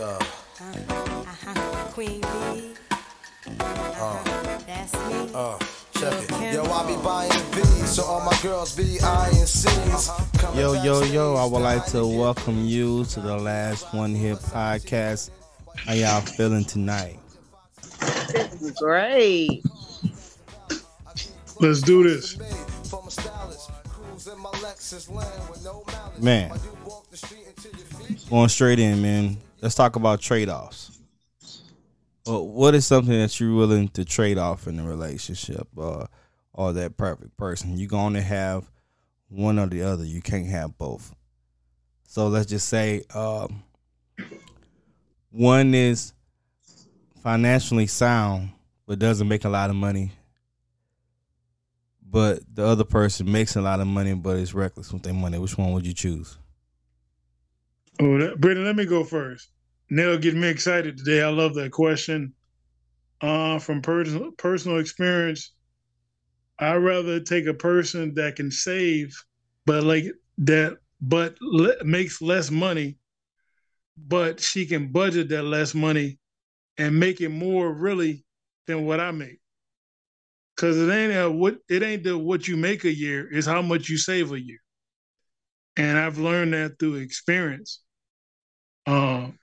Uh, uh-huh. Queen Bee. Uh-huh. That's me. uh, check it. Yo, I be buying V's, so all my girls be eyeing C's. Yo, yo, yo, I would like to welcome you to the last One Hit podcast. How y'all feeling tonight? Great. Let's do this. Man, going straight in, man. Let's talk about trade offs. Well, what is something that you're willing to trade off in a relationship uh, or that perfect person? You're going to have one or the other. You can't have both. So let's just say um, one is financially sound but doesn't make a lot of money but the other person makes a lot of money but is reckless with their money which one would you choose Oh, that, Brittany, let me go first. Nell getting me excited today. I love that question. Uh, from personal personal experience, I'd rather take a person that can save, but like that, but le- makes less money, but she can budget that less money and make it more really than what I make. Cause it ain't a, what it ain't the what you make a year, it's how much you save a year. And I've learned that through experience. Um,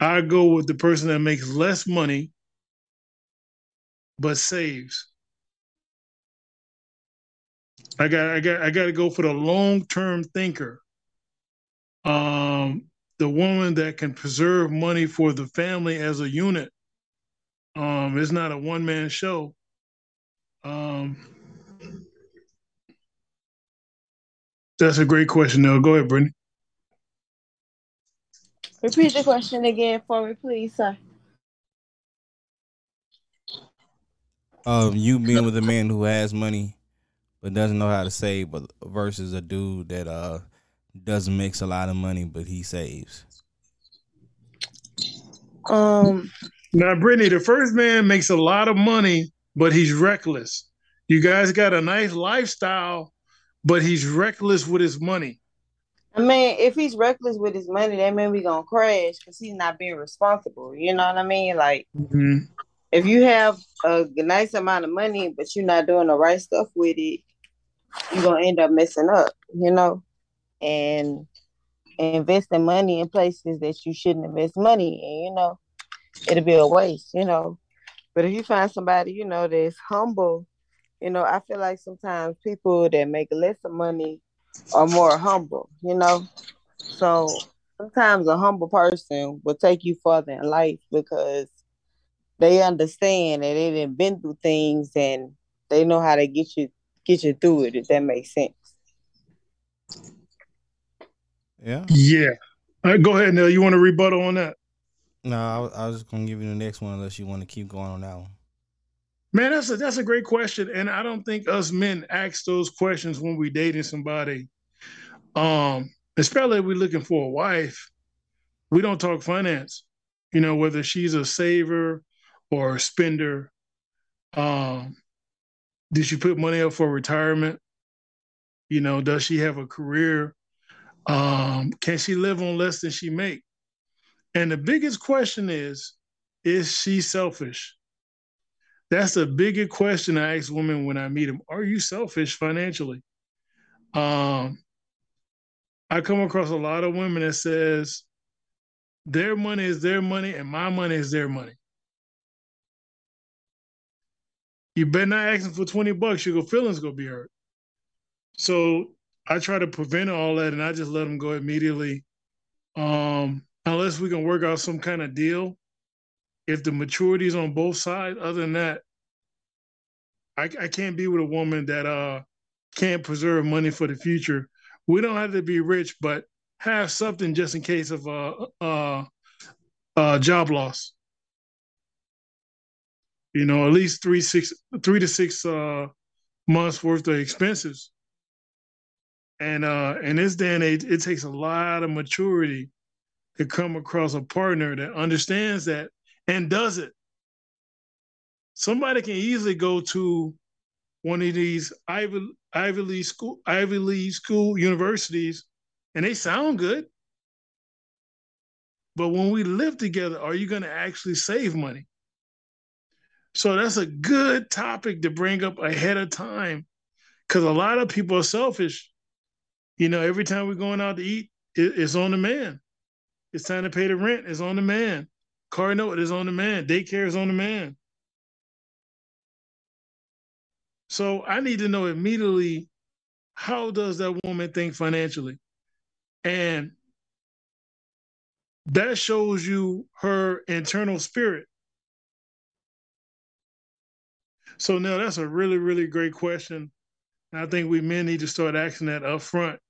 I go with the person that makes less money but saves. I got I got I got to go for the long-term thinker. Um, the woman that can preserve money for the family as a unit. Um, it's not a one-man show. Um, that's a great question, though. Go ahead, Brittany. Repeat the question again for me, please, sir. um you being with a man who has money but doesn't know how to save but versus a dude that uh doesn't makes a lot of money but he saves Um, Now, Brittany, the first man makes a lot of money, but he's reckless. You guys got a nice lifestyle, but he's reckless with his money. I mean, if he's reckless with his money, that means we gonna crash because he's not being responsible. You know what I mean? Like, mm-hmm. if you have a nice amount of money, but you're not doing the right stuff with it, you're gonna end up messing up. You know, and investing money in places that you shouldn't invest money in. You know, it'll be a waste. You know, but if you find somebody you know that's humble, you know, I feel like sometimes people that make less of money are more humble, you know. So sometimes a humble person will take you further in life because they understand that they done been through things and they know how to get you get you through it, if that makes sense. yeah Yeah. All right, go ahead, Neil. You want to rebuttal on that? no I, was- I was just gonna give you the next one unless you want to keep going on that one Man, that's a that's a great question, and I don't think us men ask those questions when we dating somebody. Um, especially if we're looking for a wife, we don't talk finance. You know, whether she's a saver or a spender. Um, did she put money up for retirement? You know, does she have a career? Um, can she live on less than she make? And the biggest question is, is she selfish? That's the biggest question I ask women when I meet them. Are you selfish financially? Um, I come across a lot of women that says their money is their money and my money is their money. You better not ask them for 20 bucks, your feelings gonna be hurt. So I try to prevent all that and I just let them go immediately. Um, unless we can work out some kind of deal if the maturity is on both sides, other than that, I, I can't be with a woman that uh can't preserve money for the future. We don't have to be rich, but have something just in case of uh uh uh job loss. You know, at least three six three to six uh months worth of expenses. And uh in this day and age, it takes a lot of maturity to come across a partner that understands that and does it. Somebody can easily go to one of these Ivy Ivy League school Ivy League school universities, and they sound good. But when we live together, are you going to actually save money? So that's a good topic to bring up ahead of time because a lot of people are selfish. You know, every time we're going out to eat, it's on the man. It's time to pay the rent, it's on the man. Car note is on the man. Daycare is on the man. So I need to know immediately how does that woman think financially? And that shows you her internal spirit. So now that's a really, really great question. I think we men need to start asking that up front.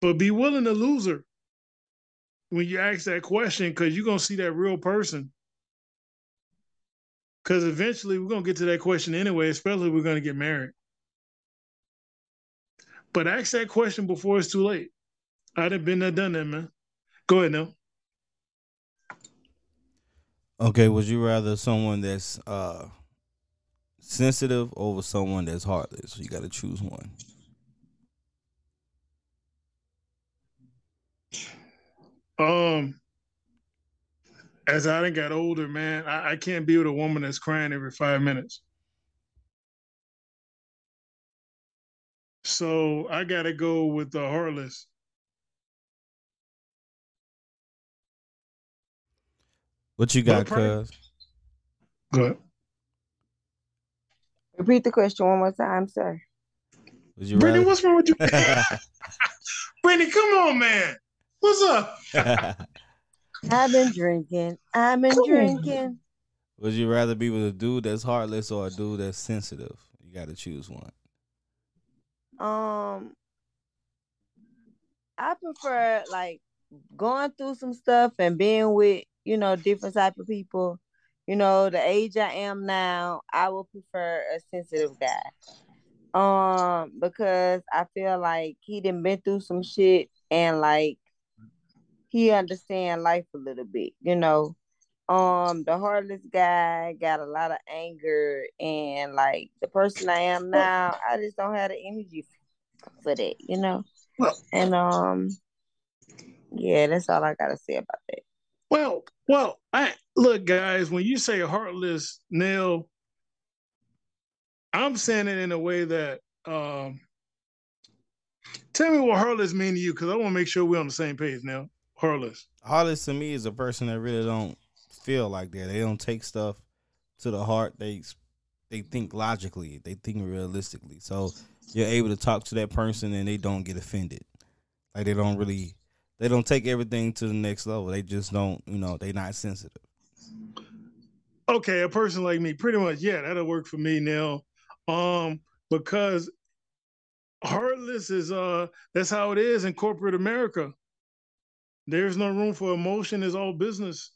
But be willing to lose her when you ask that question, because you're gonna see that real person. Because eventually we're gonna get to that question anyway, especially we're gonna get married. But ask that question before it's too late. I'd have been there, done that, man. Go ahead now. Okay, would you rather someone that's uh sensitive over someone that's heartless? You got to choose one. Um, as I got older, man, I, I can't be with a woman that's crying every five minutes. So I got to go with the heartless. What you got, cuz? Good. Repeat the question one more time, sir. Would you Brittany, rather... what's wrong with you? Brittany, come on, man. What's up? I've been drinking. I've been come drinking. Would you rather be with a dude that's heartless or a dude that's sensitive? You got to choose one. Um, I prefer like going through some stuff and being with you know different type of people you know, the age I am now, I would prefer a sensitive guy. Um, because I feel like he didn't been through some shit and like he understand life a little bit, you know. Um, the heartless guy got a lot of anger and like the person I am now, I just don't have the energy for that, you know. And um, yeah, that's all I gotta say about that. Well, well, I look, guys. When you say heartless, Neil, I'm saying it in a way that. Um, tell me what heartless mean to you, because I want to make sure we're on the same page now. Heartless. Heartless to me is a person that really don't feel like that. They don't take stuff to the heart. They they think logically. They think realistically. So you're able to talk to that person and they don't get offended. Like they don't really they don't take everything to the next level. They just don't, you know, they're not sensitive. Okay, a person like me, pretty much, yeah, that'll work for me now. Um, because heartless is uh that's how it is in corporate America. There's no room for emotion, it's all business.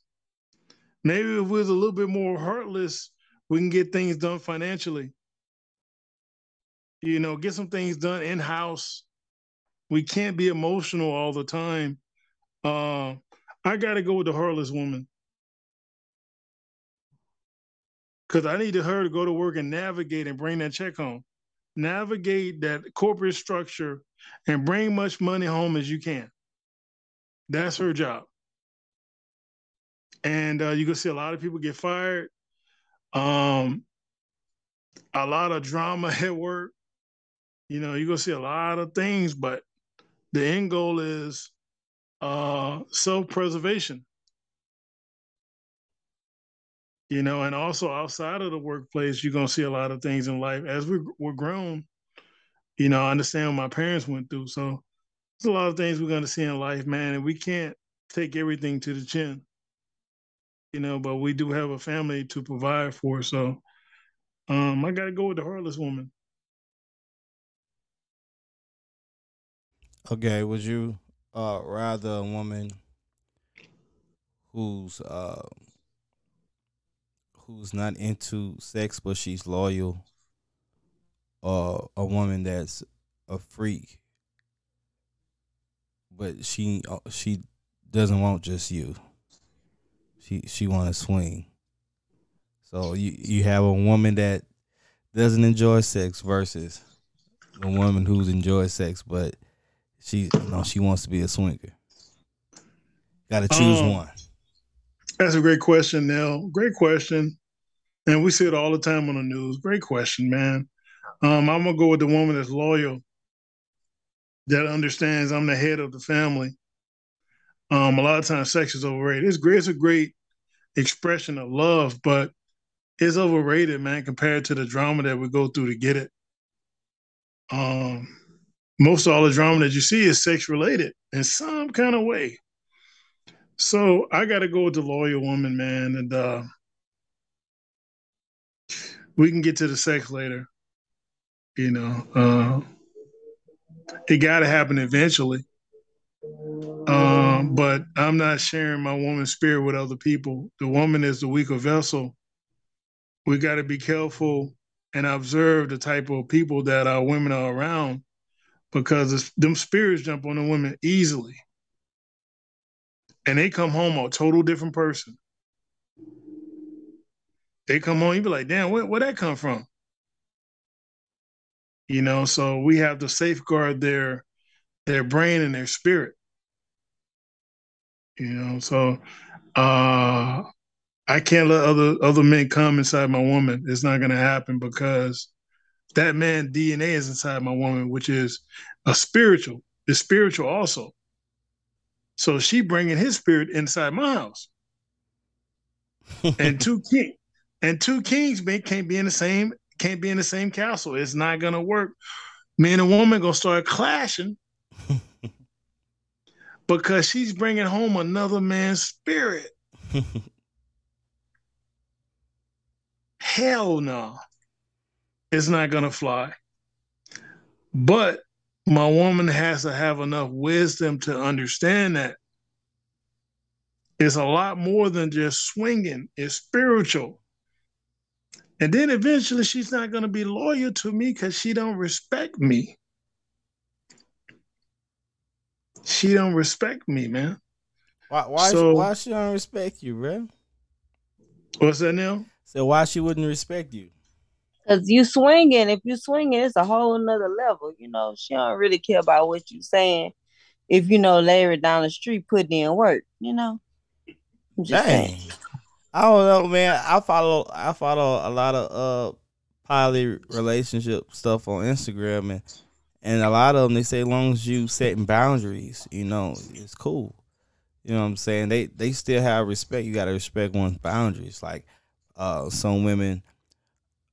Maybe if we was a little bit more heartless, we can get things done financially. You know, get some things done in house we can't be emotional all the time. Uh, I got to go with the heartless woman because I needed her to go to work and navigate and bring that check home, navigate that corporate structure, and bring much money home as you can. That's her job. And uh, you can see a lot of people get fired. Um, a lot of drama at work. You know, you're gonna see a lot of things, but the end goal is uh, self-preservation you know and also outside of the workplace you're to see a lot of things in life as we, we're grown you know i understand what my parents went through so there's a lot of things we're going to see in life man and we can't take everything to the chin you know but we do have a family to provide for so um, i got to go with the heartless woman. Okay, would you uh, rather a woman who's uh, who's not into sex but she's loyal, or a woman that's a freak but she uh, she doesn't want just you. She she want to swing. So you you have a woman that doesn't enjoy sex versus a woman who's enjoys sex but she you know she wants to be a swinger. Got to choose Um, one. That's a great question, Nell. Great question. And we see it all the time on the news. Great question, man. Um, I'm gonna go with the woman that's loyal, that understands I'm the head of the family. Um, a lot of times sex is overrated. It's great, it's a great expression of love, but it's overrated, man, compared to the drama that we go through to get it. Um, most all the drama that you see is sex related in some kind of way. So I got to go with the loyal woman, man, and uh, we can get to the sex later. You know, uh, it got to happen eventually. Um, but I'm not sharing my woman's spirit with other people. The woman is the weaker vessel. We got to be careful and observe the type of people that our women are around because them spirits jump on the women easily and they come home a total different person. They come home, you be like, damn, where where that come from? You know, so we have to safeguard their their brain and their spirit. You know, so uh I can't let other other men come inside my woman. It's not gonna happen because that man DNA is inside my woman, which is a spiritual. It's spiritual also. So she bringing his spirit inside my house. and two king and two kings man, can't be in the same can't be in the same castle. It's not gonna work. Man and woman gonna start clashing because she's bringing home another man's spirit. Hell no, it's not gonna fly. But my woman has to have enough wisdom to understand that it's a lot more than just swinging, it's spiritual. And then eventually she's not going to be loyal to me because she don't respect me. She don't respect me, man. Why? Why? So- why she don't respect you, bro? What's that now? So why she wouldn't respect you? Cause you swinging, if you swinging, it's a whole nother level. You know, she don't really care about what you saying. If you know Larry down the street putting in work, you know. I'm just Dang. saying. I don't know, man. I follow I follow a lot of uh poly relationship stuff on Instagram and and a lot of them they say as long as you setting boundaries, you know, it's cool. You know what I'm saying? They they still have respect. You gotta respect one's boundaries. Like uh some women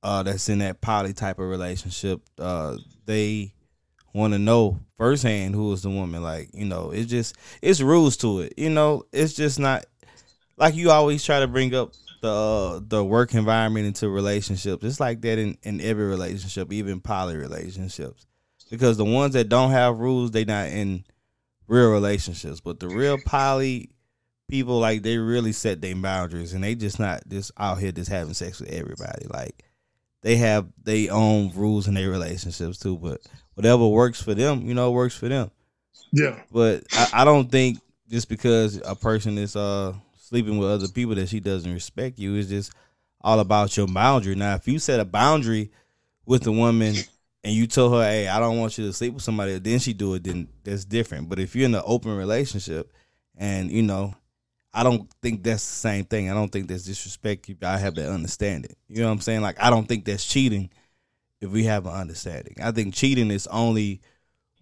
uh that's in that poly type of relationship, uh they wanna know firsthand who is the woman. Like, you know, it's just it's rules to it. You know, it's just not like you always try to bring up the uh, the work environment into relationships. It's like that in, in every relationship, even poly relationships. Because the ones that don't have rules, they not in real relationships. But the real poly people, like they really set their boundaries and they just not just out here just having sex with everybody. Like they have their own rules in their relationships too. But whatever works for them, you know, works for them Yeah. but I, I don't think just because a person is uh sleeping with other people that she doesn't respect you. It's just all about your boundary. Now if you set a boundary with a woman and you tell her hey i don't want you to sleep with somebody then she do it then that's different. But if you're in an open relationship and you know i don't think that's the same thing. I don't think that's disrespect. I have that understanding. You know what i'm saying? Like i don't think that's cheating if we have an understanding. I think cheating is only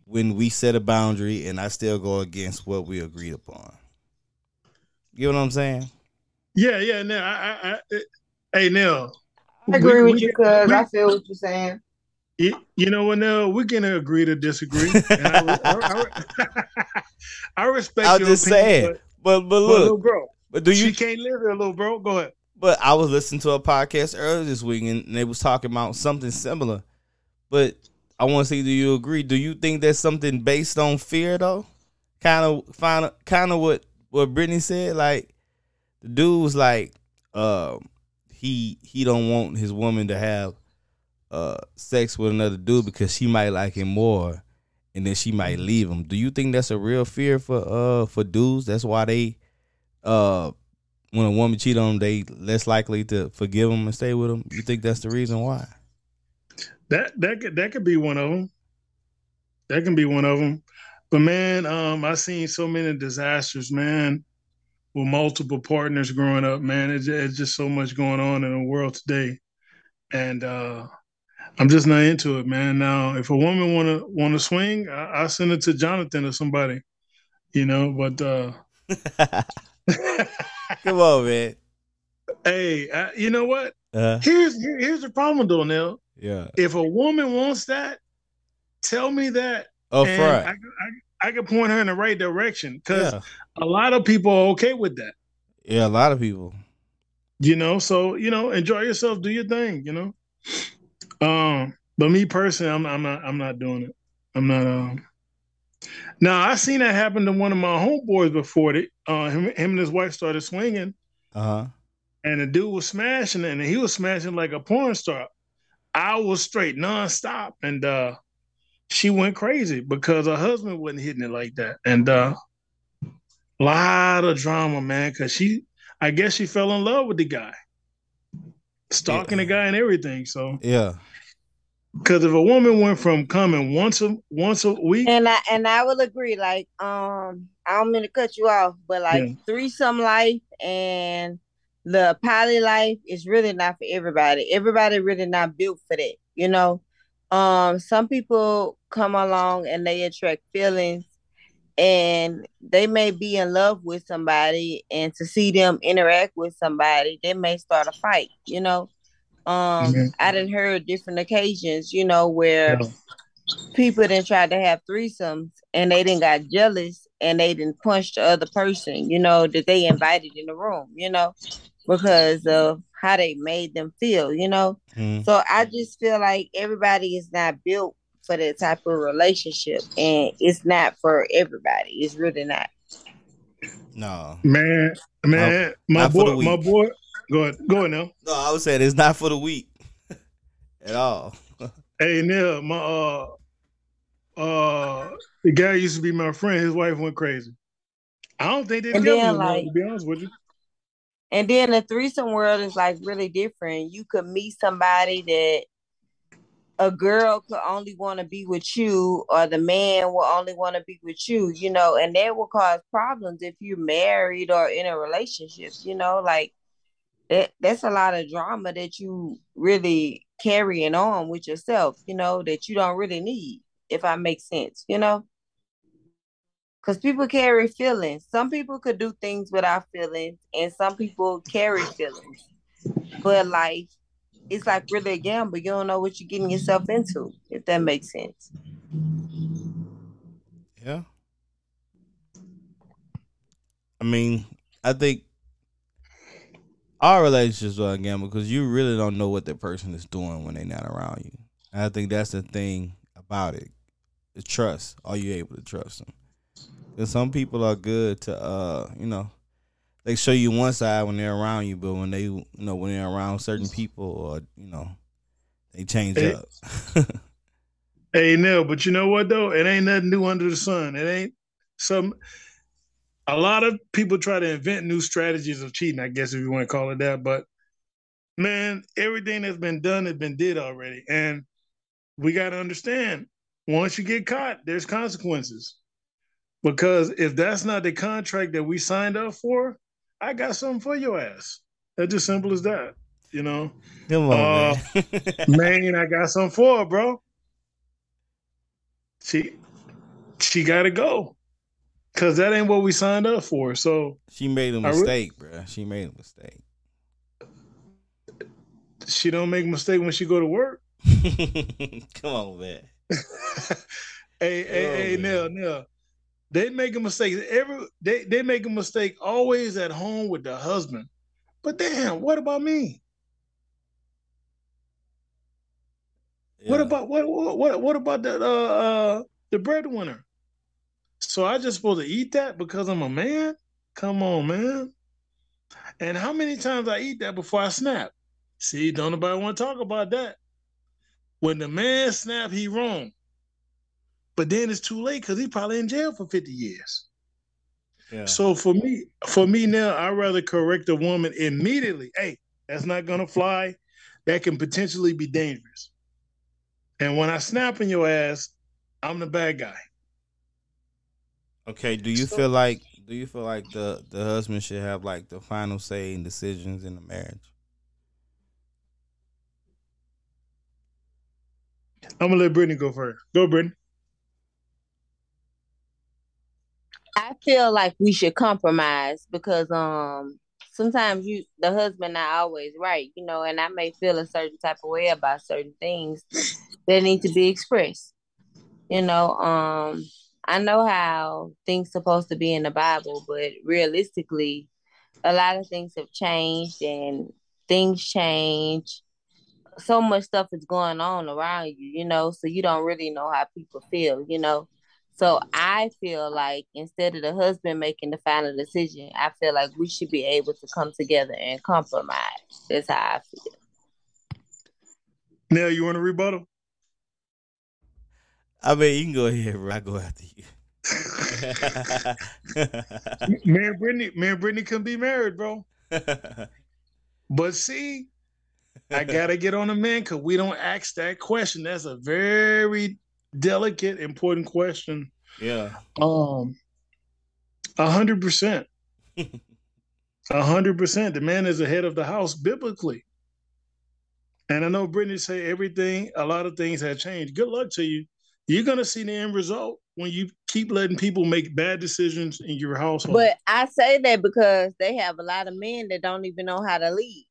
when we set a boundary and I still go against what we agreed upon. You know what I'm saying? Yeah, yeah. Now, I, I, I, hey, Nell. I agree we- with we- you, cuz I feel what you're saying. You, you know what, Nell? we're gonna agree to disagree. I, I, I, I respect I was your just opinion, saying. But but But, but little look, bro, but do you? she can't live here, little bro. Go ahead. But I was listening to a podcast earlier this week and they was talking about something similar. But I want to see, do you agree? Do you think that's something based on fear though? Kind of, kind of, kind of what what Brittany said. Like the dude was like, um, he he don't want his woman to have uh sex with another dude because she might like him more, and then she might leave him. Do you think that's a real fear for uh for dudes? That's why they uh when a woman cheat on them, they less likely to forgive them and stay with them. You think that's the reason why? That that could that could be one of them. That can be one of them. But man, um, I seen so many disasters, man. with multiple partners growing up, man. It's, it's just so much going on in the world today, and uh, I'm just not into it, man. Now, if a woman wanna wanna swing, I, will send it to Jonathan or somebody, you know. But uh, come on, man. Hey, uh, you know what? Uh, here's here, here's the problem, Donnell. Yeah. If a woman wants that, tell me that. Oh, front. I, I, I, can point her in the right direction because yeah. a lot of people are okay with that. Yeah, a lot of people. You know, so you know, enjoy yourself, do your thing. You know. Um, but me personally, I'm, I'm not. I'm not doing it. I'm not. Um. Now I seen that happen to one of my homeboys before. That uh, him, him and his wife started swinging. Uh huh. And the dude was smashing, and he was smashing like a porn star. I was straight nonstop, and uh, she went crazy because her husband wasn't hitting it like that, and uh, a lot of drama, man. Because she, I guess, she fell in love with the guy, stalking yeah. the guy and everything. So yeah, because if a woman went from coming once a once a week, and I and I will agree. Like, um, I don't mean to cut you off, but like yeah. threesome life and the poly life is really not for everybody. Everybody really not built for that, you know. Um, some people come along and they attract feelings and they may be in love with somebody and to see them interact with somebody, they may start a fight, you know. Um, mm-hmm. I didn't heard different occasions, you know, where yeah. people didn't try to have threesomes and they didn't got jealous and they didn't punch the other person, you know, that they invited in the room, you know, because of how they made them feel, you know. Mm-hmm. So I just feel like everybody is not built for that type of relationship and it's not for everybody. It's really not. No. Man, man, no, my boy, my boy, Go ahead. Go ahead now. No, I was saying it's not for the weak at all. hey Neil, my uh uh the guy used to be my friend, his wife went crazy. I don't think they and then, like, to be honest with you. And then the threesome world is like really different. You could meet somebody that a girl could only want to be with you or the man will only want to be with you, you know, and that will cause problems if you're married or in a relationship, you know, like that that's a lot of drama that you really carrying on with yourself, you know, that you don't really need, if I make sense, you know. Because people carry feelings. Some people could do things without feelings, and some people carry feelings. But like, it's like really a gamble. You don't know what you're getting yourself into, if that makes sense. Yeah. I mean, I think our relationships are a gamble because you really don't know what that person is doing when they're not around you. And I think that's the thing about it. The trust. Are you able to trust them? Because some people are good to, uh, you know, they show you one side when they're around you, but when they, you know, when they're around certain people, or you know, they change hey, up. hey, Neil, but you know what though? It ain't nothing new under the sun. It ain't some a lot of people try to invent new strategies of cheating, I guess if you want to call it that. But man, everything that's been done has been did already. And we got to understand once you get caught, there's consequences. Because if that's not the contract that we signed up for, I got something for your ass. That's just simple as that. You know? Come on, uh, man. man, I got something for her, bro. She she gotta go. Cause that ain't what we signed up for. So she made a mistake, re- bro. She made a mistake. She don't make a mistake when she go to work. Come on, man. hey, hey, hey, Neil, Neil. They make a mistake. Every they, they make a mistake always at home with the husband. But damn, what about me? Yeah. What about what what what about the uh, uh the breadwinner? So I just supposed to eat that because I'm a man? Come on, man. And how many times I eat that before I snap? See, don't nobody want to talk about that. When the man snap, he wrong. But then it's too late because he's probably in jail for 50 years. Yeah. So for me, for me now, I'd rather correct a woman immediately. Hey, that's not gonna fly. That can potentially be dangerous. And when I snap in your ass, I'm the bad guy. Okay, do you feel like Do you feel like the the husband should have like the final say in decisions in the marriage? I'm gonna let Brittany go first. Go, Brittany. I feel like we should compromise because um sometimes you the husband not always right, you know, and I may feel a certain type of way about certain things that need to be expressed. You know, um I know how things supposed to be in the Bible, but realistically, a lot of things have changed and things change. So much stuff is going on around you, you know, so you don't really know how people feel, you know. So I feel like instead of the husband making the final decision, I feel like we should be able to come together and compromise. That's how I feel. Now, you want to rebuttal? I mean, you can go ahead, bro. I go after you. man, Brittany, man, Brittany can be married, bro. but see, I gotta get on the man because we don't ask that question. That's a very delicate, important question. Yeah. Um, a hundred percent. A hundred percent. The man is the head of the house biblically. And I know Brittany say everything, a lot of things have changed. Good luck to you. You're gonna see the end result when you keep letting people make bad decisions in your household. But I say that because they have a lot of men that don't even know how to lead.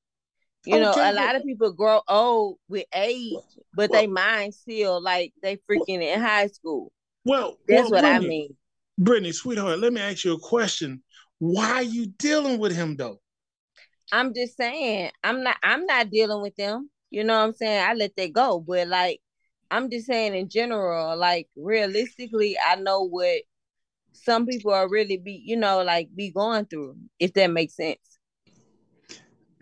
You know, a lot of people grow old with age, but well, they mind still like they freaking in high school. Well, that's well, what Brittany, I mean. Brittany, sweetheart, let me ask you a question. Why are you dealing with him though? I'm just saying, I'm not I'm not dealing with them. You know what I'm saying? I let that go. But like I'm just saying in general, like realistically, I know what some people are really be, you know, like be going through, if that makes sense.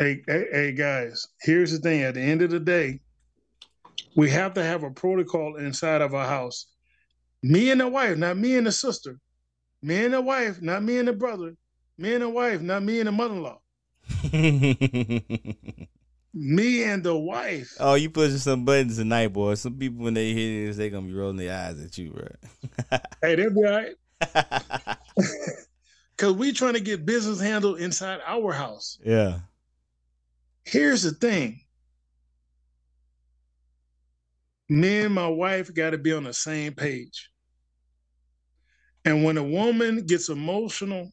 Hey, hey, hey, guys, here's the thing. At the end of the day, we have to have a protocol inside of our house. Me and the wife, not me and the sister. Me and the wife, not me and the brother. Me and the wife, not me and the mother-in-law. Me and the wife. Oh, you pushing some buttons tonight, boy. Some people when they hear this, they gonna be rolling their eyes at you, bro. hey, they'll be all right. Cause we trying to get business handled inside our house. Yeah. Here's the thing. Me and my wife got to be on the same page. And when a woman gets emotional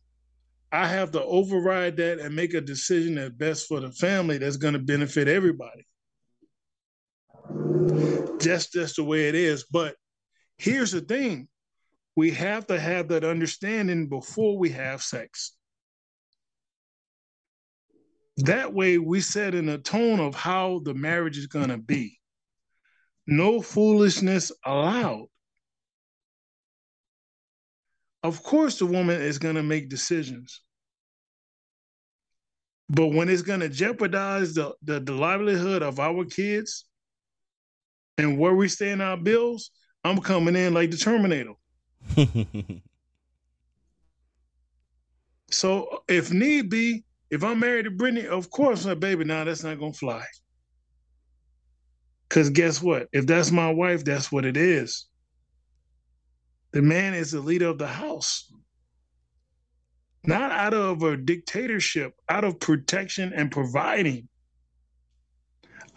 I have to override that and make a decision that's best for the family that's going to benefit everybody. Just that's the way it is. But here's the thing we have to have that understanding before we have sex. That way, we set in a tone of how the marriage is going to be. No foolishness allowed. Of course, the woman is going to make decisions. But when it's going to jeopardize the, the, the livelihood of our kids and where we stay in our bills, I'm coming in like the Terminator. so if need be, if I'm married to Brittany, of course my baby, now that's not gonna fly. Cause guess what? If that's my wife, that's what it is. The man is the leader of the house. Not out of a dictatorship, out of protection and providing.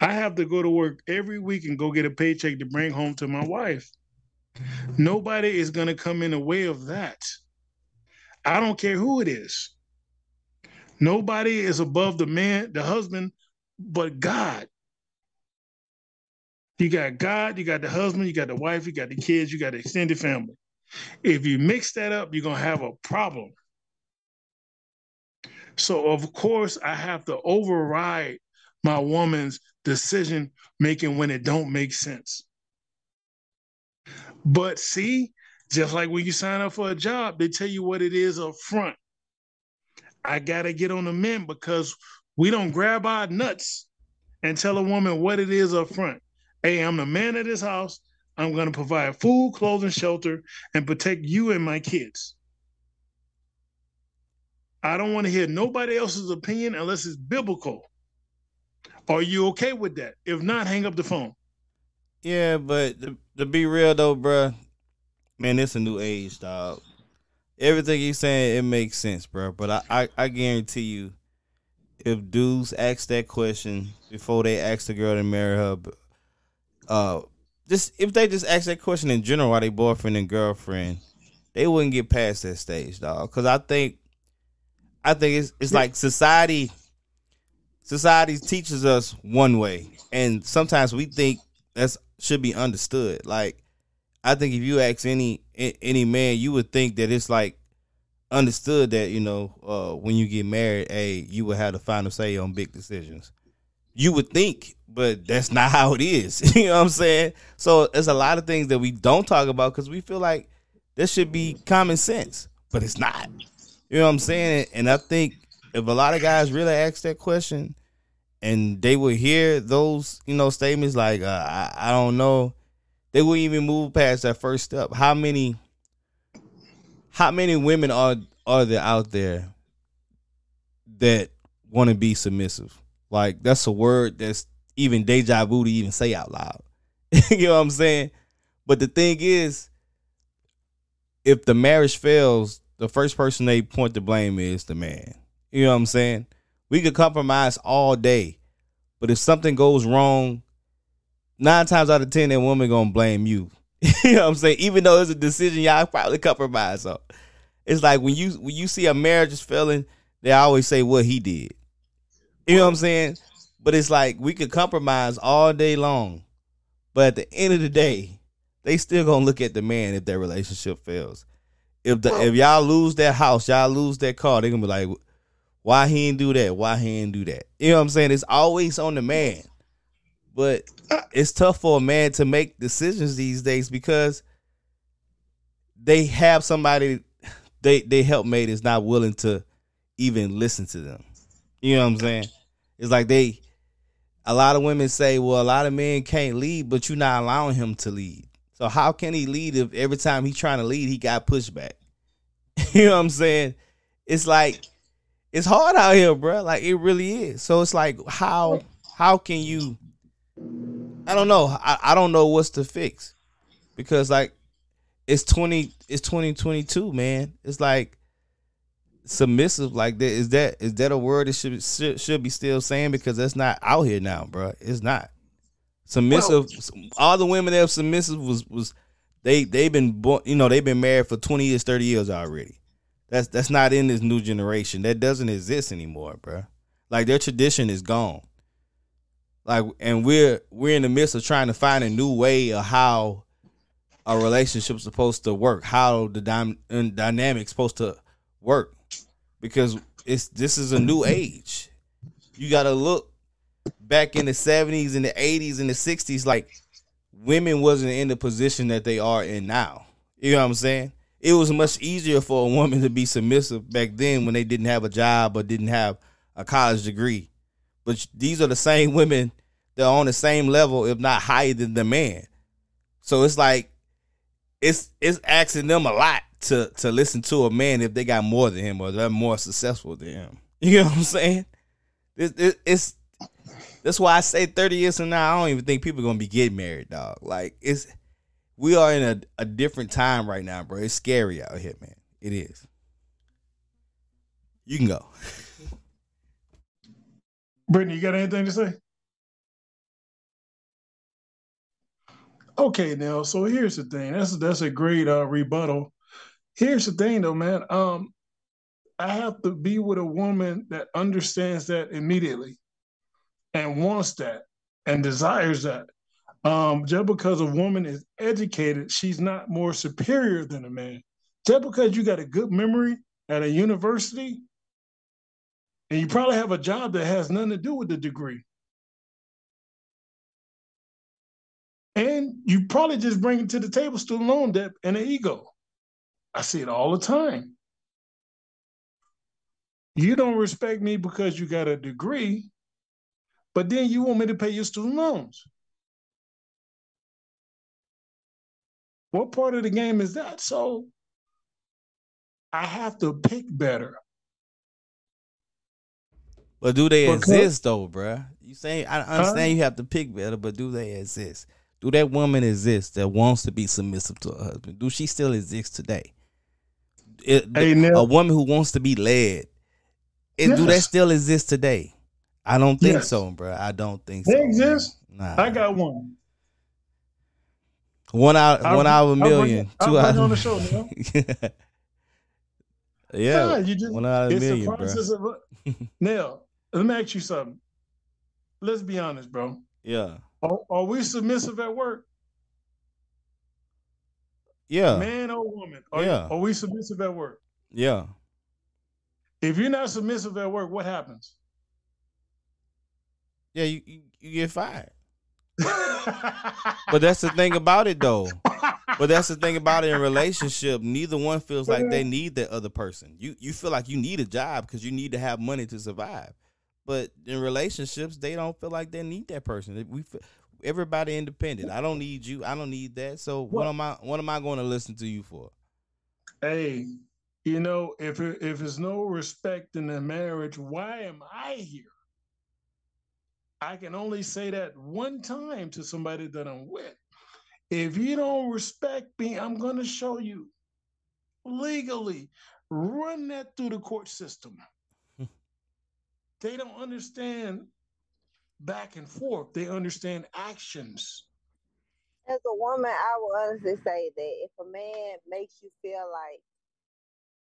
I have to go to work every week and go get a paycheck to bring home to my wife. Nobody is going to come in the way of that. I don't care who it is. Nobody is above the man, the husband, but God. You got God, you got the husband, you got the wife, you got the kids, you got the extended family. If you mix that up, you're going to have a problem. So, of course, I have to override my woman's decision making when it don't make sense. But see, just like when you sign up for a job, they tell you what it is up front. I got to get on the men because we don't grab our nuts and tell a woman what it is up front. Hey, I'm the man of this house. I'm to provide food, clothing, shelter, and protect you and my kids. I don't want to hear nobody else's opinion unless it's biblical. Are you okay with that? If not, hang up the phone. Yeah, but to, to be real though, bruh, man, it's a new age, dog. Everything you saying it makes sense, bro. But I, I, I guarantee you, if dudes ask that question before they ask the girl to marry her, uh, just if they just ask that question in general, why they boyfriend and girlfriend, they wouldn't get past that stage, dog. Because I think, I think it's it's like society. Society teaches us one way, and sometimes we think that should be understood. Like, I think if you ask any any man, you would think that it's like understood that you know uh, when you get married, hey, you would have the final say on big decisions. You would think, but that's not how it is. you know what I'm saying? So there's a lot of things that we don't talk about because we feel like this should be common sense, but it's not. You know what I'm saying? And I think if a lot of guys really ask that question and they would hear those, you know, statements like, uh, I, I don't know, they wouldn't even move past that first step. How many how many women are are there out there that want to be submissive? Like that's a word that's even deja vu to even say out loud. you know what I'm saying? But the thing is, if the marriage fails, the first person they point the blame is the man. You know what I'm saying? We could compromise all day, but if something goes wrong, nine times out of ten, that woman gonna blame you. you know what I'm saying? Even though it's a decision y'all probably compromise on. It's like when you when you see a marriage is failing, they always say what he did. You know what I'm saying? But it's like we could compromise all day long, but at the end of the day, they still gonna look at the man if their relationship fails. If the if y'all lose that house, y'all lose that car, they gonna be like, why he didn't do that? Why he didn't do that? You know what I'm saying? It's always on the man. But uh, it's tough for a man to make decisions these days because they have somebody they they helpmate is not willing to even listen to them. You know what I'm saying? It's like they a lot of women say, well, a lot of men can't lead, but you're not allowing him to lead. So how can he lead if every time he's trying to lead, he got pushback? you know what I'm saying? It's like it's hard out here, bro. Like it really is. So it's like how how can you? I don't know. I, I don't know what's to fix because like it's twenty it's twenty twenty two, man. It's like submissive like that is that is that a word that should should, should be still saying because that's not out here now, bro. It's not submissive. Well, all the women that have submissive was was they they've been born, you know they've been married for twenty years, thirty years already. That's that's not in this new generation. That doesn't exist anymore, bro. Like their tradition is gone. Like and we're we're in the midst of trying to find a new way of how a relationship's supposed to work, how the dy- supposed to work because it's this is a new age. You got to look back in the 70s and the 80s and the 60s like women wasn't in the position that they are in now. You know what I'm saying? It was much easier for a woman to be submissive back then when they didn't have a job or didn't have a college degree. But these are the same women that are on the same level, if not higher than the man. So it's like it's it's asking them a lot to to listen to a man if they got more than him or they're more successful than him. You know what I'm saying? It's, it, it's that's why I say 30 years from now, I don't even think people are gonna be getting married, dog. Like it's we are in a, a different time right now, bro. It's scary out here, man. It is. You can go. Brittany, you got anything to say? Okay, now, so here's the thing. That's that's a great uh, rebuttal Here's the thing, though, man. Um, I have to be with a woman that understands that immediately and wants that and desires that. Um, just because a woman is educated, she's not more superior than a man. Just because you got a good memory at a university, and you probably have a job that has nothing to do with the degree. And you probably just bring it to the table student loan debt and an ego. I see it all the time. You don't respect me because you got a degree, but then you want me to pay your student loans. What part of the game is that? So I have to pick better. But do they because, exist though, bruh? You say I understand huh? you have to pick better, but do they exist? Do that woman exist that wants to be submissive to her husband? Do she still exist today? it, hey, a woman who wants to be led. It, yes. Do that still exist today? I don't think yes. so, bro. I don't think they so. They exist. Nah. I got one. One out, I, one out of a million. I'll two out on the show, yeah, nah, you just, one out of a million, bro. Of, Neil, let me ask you something. Let's be honest, bro. Yeah. Are, are we submissive at work? Yeah. Man or woman? Are, yeah. Are we submissive at work? Yeah. If you're not submissive at work, what happens? Yeah, you, you, you get fired. but that's the thing about it though. But that's the thing about it in relationship. Neither one feels like they need the other person. You you feel like you need a job because you need to have money to survive. But in relationships, they don't feel like they need that person. We everybody independent. I don't need you. I don't need that. So what, what am I? What am I going to listen to you for? Hey, you know, if it, if there's no respect in the marriage, why am I here? I can only say that one time to somebody that I'm with. If you don't respect me, I'm going to show you legally. Run that through the court system. They don't understand back and forth, they understand actions. As a woman, I will honestly say that if a man makes you feel like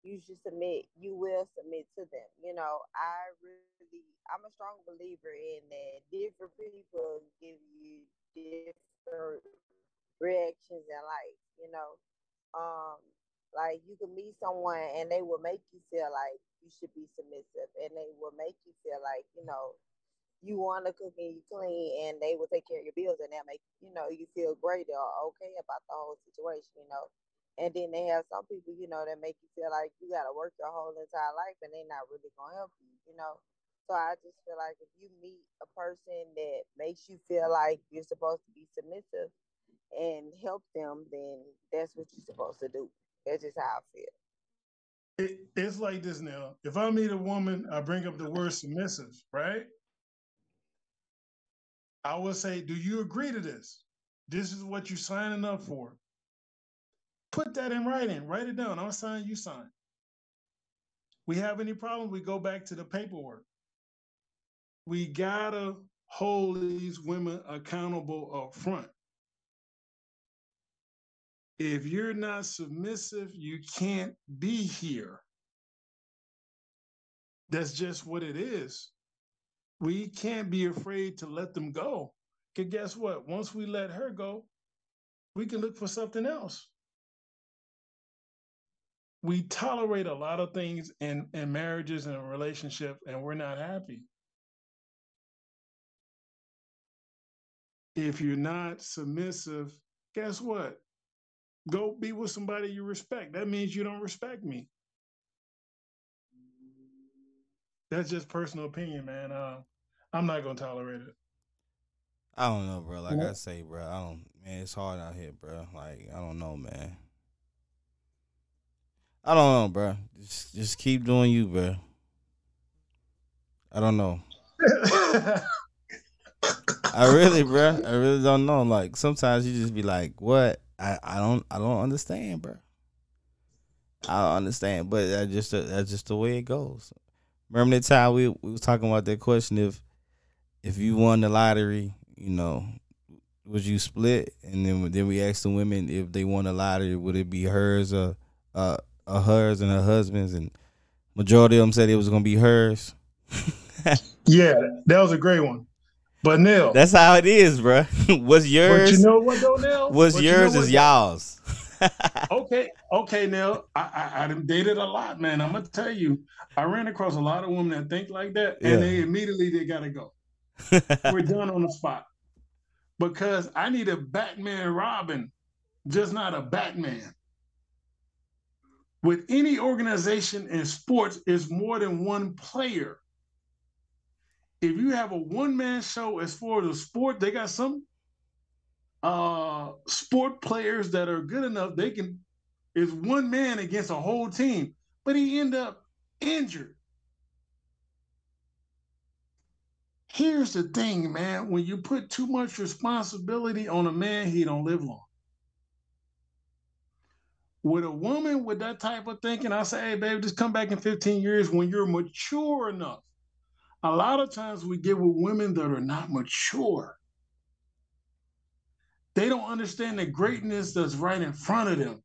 you should submit, you will submit to them. You know, I really, I'm a strong believer in that different people give you different reactions in life, you know. Um, like you can meet someone and they will make you feel like you should be submissive and they will make you feel like, you know, you want to cook and you clean and they will take care of your bills and that make you know you feel great or okay about the whole situation you know. And then they have some people you know that make you feel like you got to work your whole entire life and they're not really gonna help you you know. So i just feel like if you meet a person that makes you feel like you're supposed to be submissive and help them then that's what you're supposed to do. That's just how i feel it, it's like this now if i meet a woman i bring up the word submissive right I will say, do you agree to this? This is what you're signing up for. Put that in writing. Write it down. I'll sign, you sign. We have any problem, we go back to the paperwork. We gotta hold these women accountable up front. If you're not submissive, you can't be here. That's just what it is we can't be afraid to let them go. Because guess what? Once we let her go, we can look for something else. We tolerate a lot of things in, in marriages and relationships, and we're not happy. If you're not submissive, guess what? Go be with somebody you respect. That means you don't respect me. That's just personal opinion, man. Uh, I'm not gonna tolerate it. I don't know, bro. Like I say, bro, I don't. Man, it's hard out here, bro. Like I don't know, man. I don't know, bro. Just just keep doing you, bro. I don't know. I really, bro. I really don't know. Like sometimes you just be like, "What? I, I don't I don't understand, bro. I don't understand." But that's just that's just the way it goes. Remember that time we we was talking about that question if if you won the lottery, you know, would you split? And then then we asked the women if they won the lottery, would it be hers or uh, hers and her husband's? And majority of them said it was gonna be hers. yeah, that was a great one. But Neil, that's how it is, bro. What's yours? But you know what though? What's but yours you know is y'all's. okay, okay, Neil. I, I I dated a lot, man. I'm gonna tell you, I ran across a lot of women that think like that, and they immediately they gotta go. We're done on the spot. Because I need a Batman Robin, just not a Batman. With any organization in sports, is more than one player. If you have a one-man show as far as a sport, they got some uh sport players that are good enough, they can is one man against a whole team, but he end up injured. Here's the thing, man. When you put too much responsibility on a man, he don't live long. With a woman with that type of thinking, I say, hey, baby, just come back in 15 years when you're mature enough. A lot of times we get with women that are not mature. They don't understand the greatness that's right in front of them.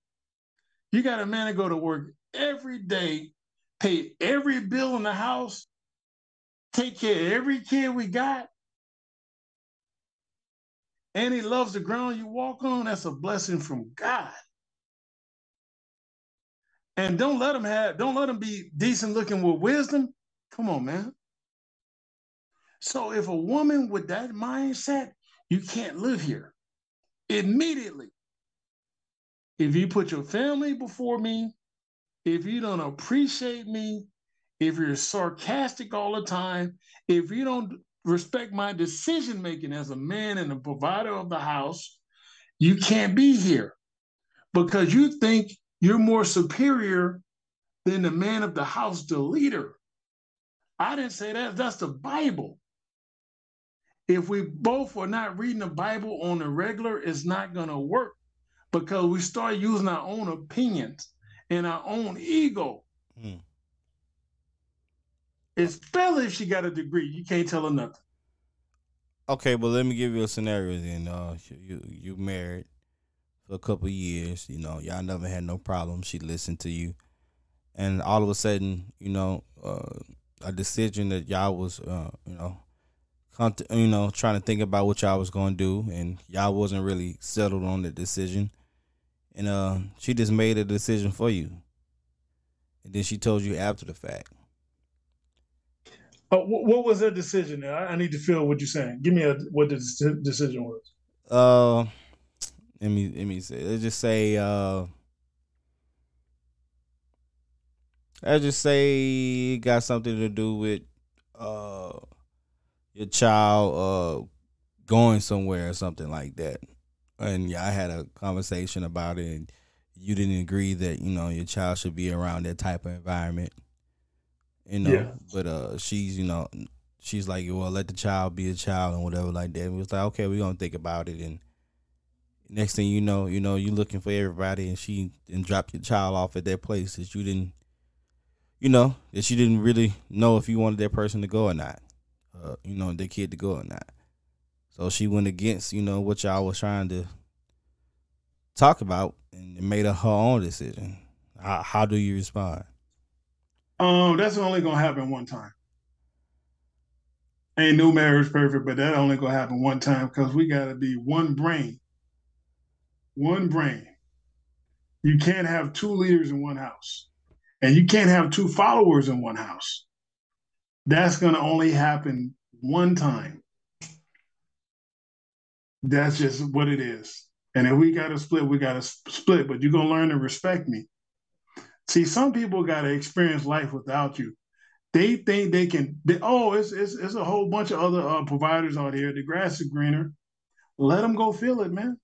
You got a man to go to work every day, pay every bill in the house, take care of every kid we got, and he loves the ground you walk on. That's a blessing from God. And don't let him have, don't let him be decent looking with wisdom. Come on, man. So if a woman with that mindset, you can't live here immediately. If you put your family before me, if you don't appreciate me, if you're sarcastic all the time, if you don't respect my decision making as a man and a provider of the house, you can't be here because you think you're more superior than the man of the house, the leader. I didn't say that. That's the Bible. If we both are not reading the Bible on a regular, it's not going to work because we start using our own opinions and our own ego. Mm. Especially if she got a degree, you can't tell her nothing. Okay, but let me give you a scenario then. Uh, you you married for a couple years. You know, y'all never had no problem. She listened to you, and all of a sudden, you know, uh, a decision that y'all was, uh, you know, you know, trying to think about what y'all was gonna do, and y'all wasn't really settled on the decision and uh, she just made a decision for you, and then she told you after the fact. Uh, what was that decision? I, I need to feel what you're saying. Give me a what the decision was. Uh, let me let me say. Let's just say. Uh, let's just say it got something to do with uh your child uh going somewhere or something like that and I had a conversation about it, and you didn't agree that you know your child should be around that type of environment. You know, yeah. but uh, she's you know, she's like, well, let the child be a child and whatever like that. And we was like, okay, we're gonna think about it, and next thing you know, you know, you're looking for everybody, and she and drop your child off at that place that you didn't, you know, that she didn't really know if you wanted that person to go or not, uh, you know, their kid to go or not. So she went against, you know, what y'all was trying to talk about and made a, her own decision. How, how do you respond? Um, that's only gonna happen one time. Ain't no marriage perfect, but that only gonna happen one time because we gotta be one brain. One brain. You can't have two leaders in one house. And you can't have two followers in one house. That's gonna only happen one time. That's just what it is. And if we got to split, we got to split. But you're gonna learn to respect me. See, some people got to experience life without you. They think they can. They, oh, it's, it's it's a whole bunch of other uh, providers out here. The grass is greener. Let them go feel it, man.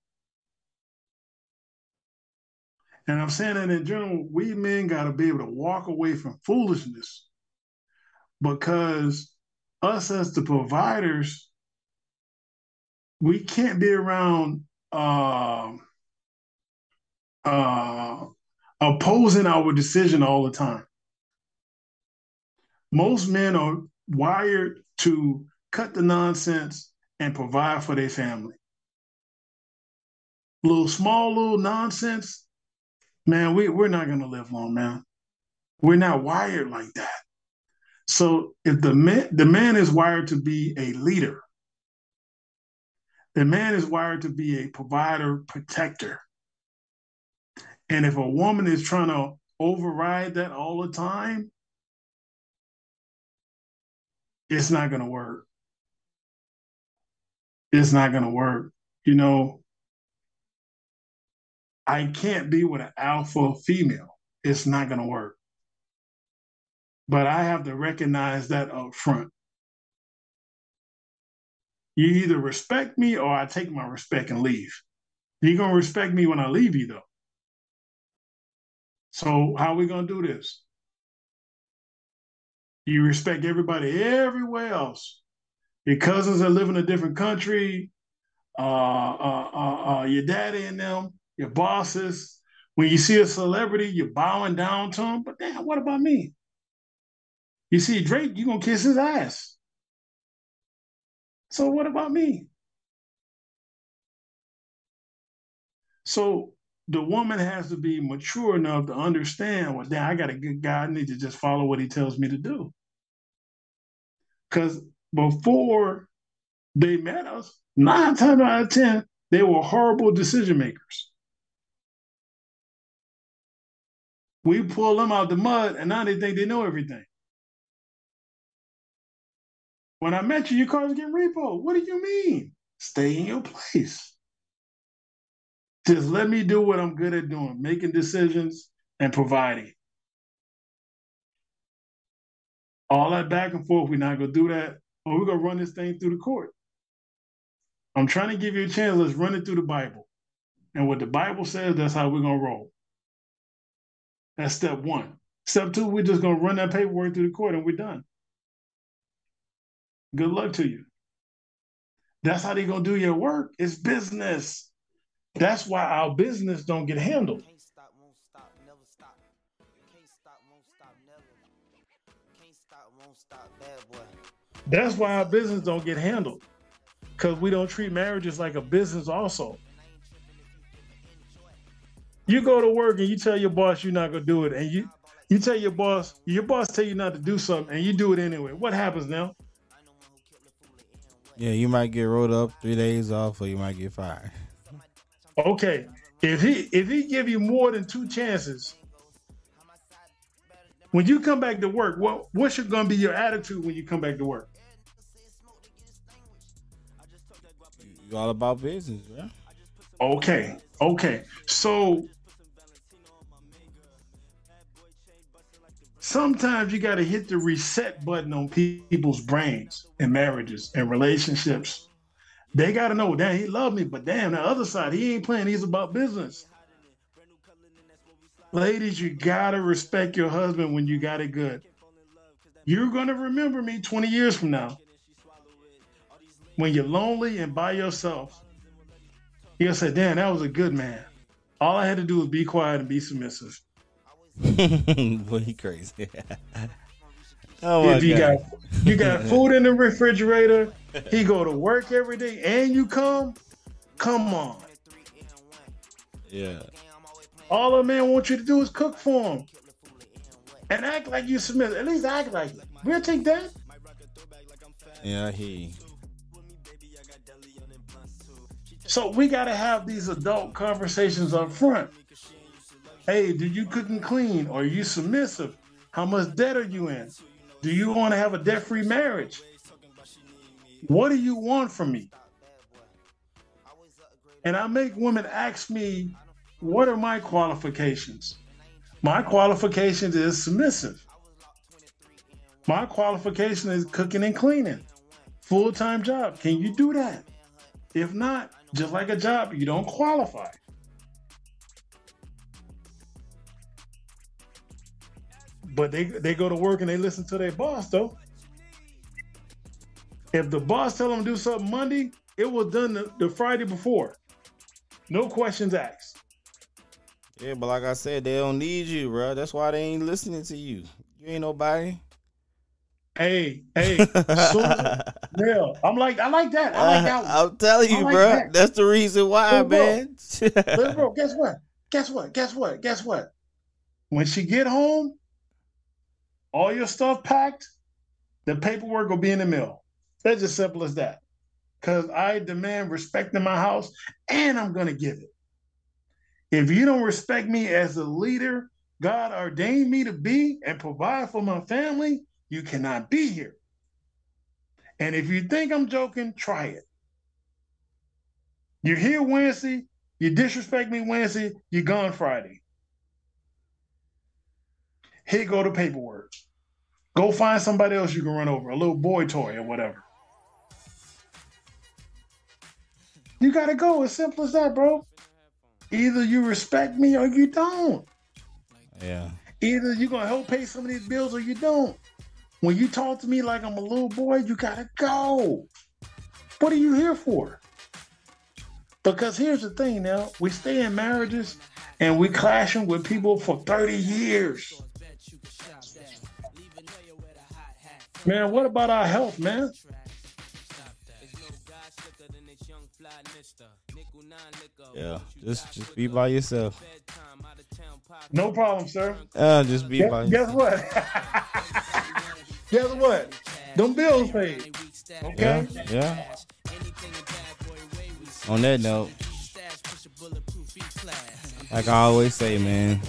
And I'm saying that in general, we men got to be able to walk away from foolishness because us as the providers we can't be around uh, uh, opposing our decision all the time. Most men are wired to cut the nonsense and provide for their family. Little small little nonsense, man, we, we're not gonna live long, man. We're not wired like that. So if the man the man is wired to be a leader, the man is wired to be a provider, protector. And if a woman is trying to override that all the time, it's not going to work. It's not going to work. You know, I can't be with an alpha female. It's not going to work. But I have to recognize that up front. You either respect me or I take my respect and leave. You're gonna respect me when I leave you though. So how are we gonna do this? You respect everybody everywhere else. Your cousins that live in a different country, uh, uh, uh, uh, your daddy and them, your bosses, When you see a celebrity, you're bowing down to them. But damn, what about me? You see Drake, you're gonna kiss his ass. So what about me? So the woman has to be mature enough to understand, well, damn, I got a good guy. I need to just follow what he tells me to do. Because before they met us, nine times out of 10, they were horrible decision makers. We pull them out the mud and now they think they know everything. When I met you, your car's getting repo. What do you mean? Stay in your place. Just let me do what I'm good at doing, making decisions and providing. All that back and forth, we're not gonna do that. Or we're gonna run this thing through the court. I'm trying to give you a chance. Let's run it through the Bible. And what the Bible says, that's how we're gonna roll. That's step one. Step two, we're just gonna run that paperwork through the court and we're done. Good luck to you. That's how they gonna do your work. It's business. That's why our business don't get handled. That's why our business don't get handled. Because we don't treat marriages like a business also. You go to work and you tell your boss you're not gonna do it, and you you tell your boss, your boss tell you not to do something, and you do it anyway. What happens now? Yeah, you might get rolled up three days off, or you might get fired. Okay, if he if he give you more than two chances, when you come back to work, what what's going to be your attitude when you come back to work? You all about business, yeah. Okay, okay. So sometimes you got to hit the reset button on people's brains and marriages and relationships. They got to know, damn, he loved me, but damn, the other side, he ain't playing. He's about business. Ladies, you got to respect your husband when you got it good. You're going to remember me 20 years from now. When you're lonely and by yourself, you'll say, damn, that was a good man. All I had to do was be quiet and be submissive. Boy, he crazy. oh my if you God. got you got food in the refrigerator, he go to work every day, and you come, come on. Yeah. All a man wants you to do is cook for him. And act like you submit. At least act like it. We'll take that. Yeah, he. So we gotta have these adult conversations up front. Hey, do you cook and clean? Are you submissive? How much debt are you in? Do you want to have a debt-free marriage? What do you want from me? And I make women ask me, what are my qualifications? My qualifications is submissive. My qualification is cooking and cleaning. Full-time job. Can you do that? If not, just like a job, you don't qualify. But they they go to work and they listen to their boss though. If the boss tell them to do something Monday, it was done the, the Friday before. No questions asked. Yeah, but like I said, they don't need you, bro. That's why they ain't listening to you. You ain't nobody. Hey, hey, yeah, I'm like, I like that. I like that. I'm telling you, like bro. That. That's the reason why, Little man. Little bro, guess what? Guess what? Guess what? Guess what? When she get home, all your stuff packed, the paperwork will be in the mail. That's as simple as that. Because I demand respect in my house and I'm going to give it. If you don't respect me as a leader God ordained me to be and provide for my family, you cannot be here. And if you think I'm joking, try it. You're here Wednesday, you disrespect me Wednesday, you're gone Friday. Here go the paperwork. Go find somebody else you can run over, a little boy toy or whatever. You gotta go. As simple as that, bro. Either you respect me or you don't. Yeah. Either you're gonna help pay some of these bills or you don't. When you talk to me like I'm a little boy, you gotta go. What are you here for? Because here's the thing now, we stay in marriages and we clashing with people for 30 years. Man, what about our health, man? Yeah, just just be by yourself. No problem, sir. Uh, just be Guess, by guess yourself. what? guess what? Them bills paid. Okay. Yeah, yeah. On that note, like I always say, man,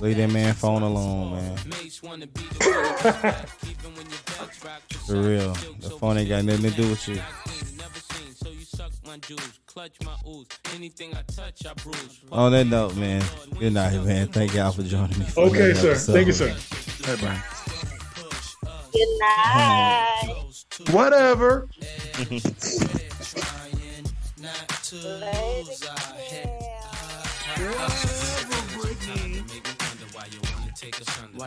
leave that man phone alone, man. For real, the phone ain't got nothing to do with you. On that note, man, good night, man. Thank y'all for joining me. for Okay, sir. episode. Thank you, sir. Bye bye. Good night. Whatever. Why you wanna take us under?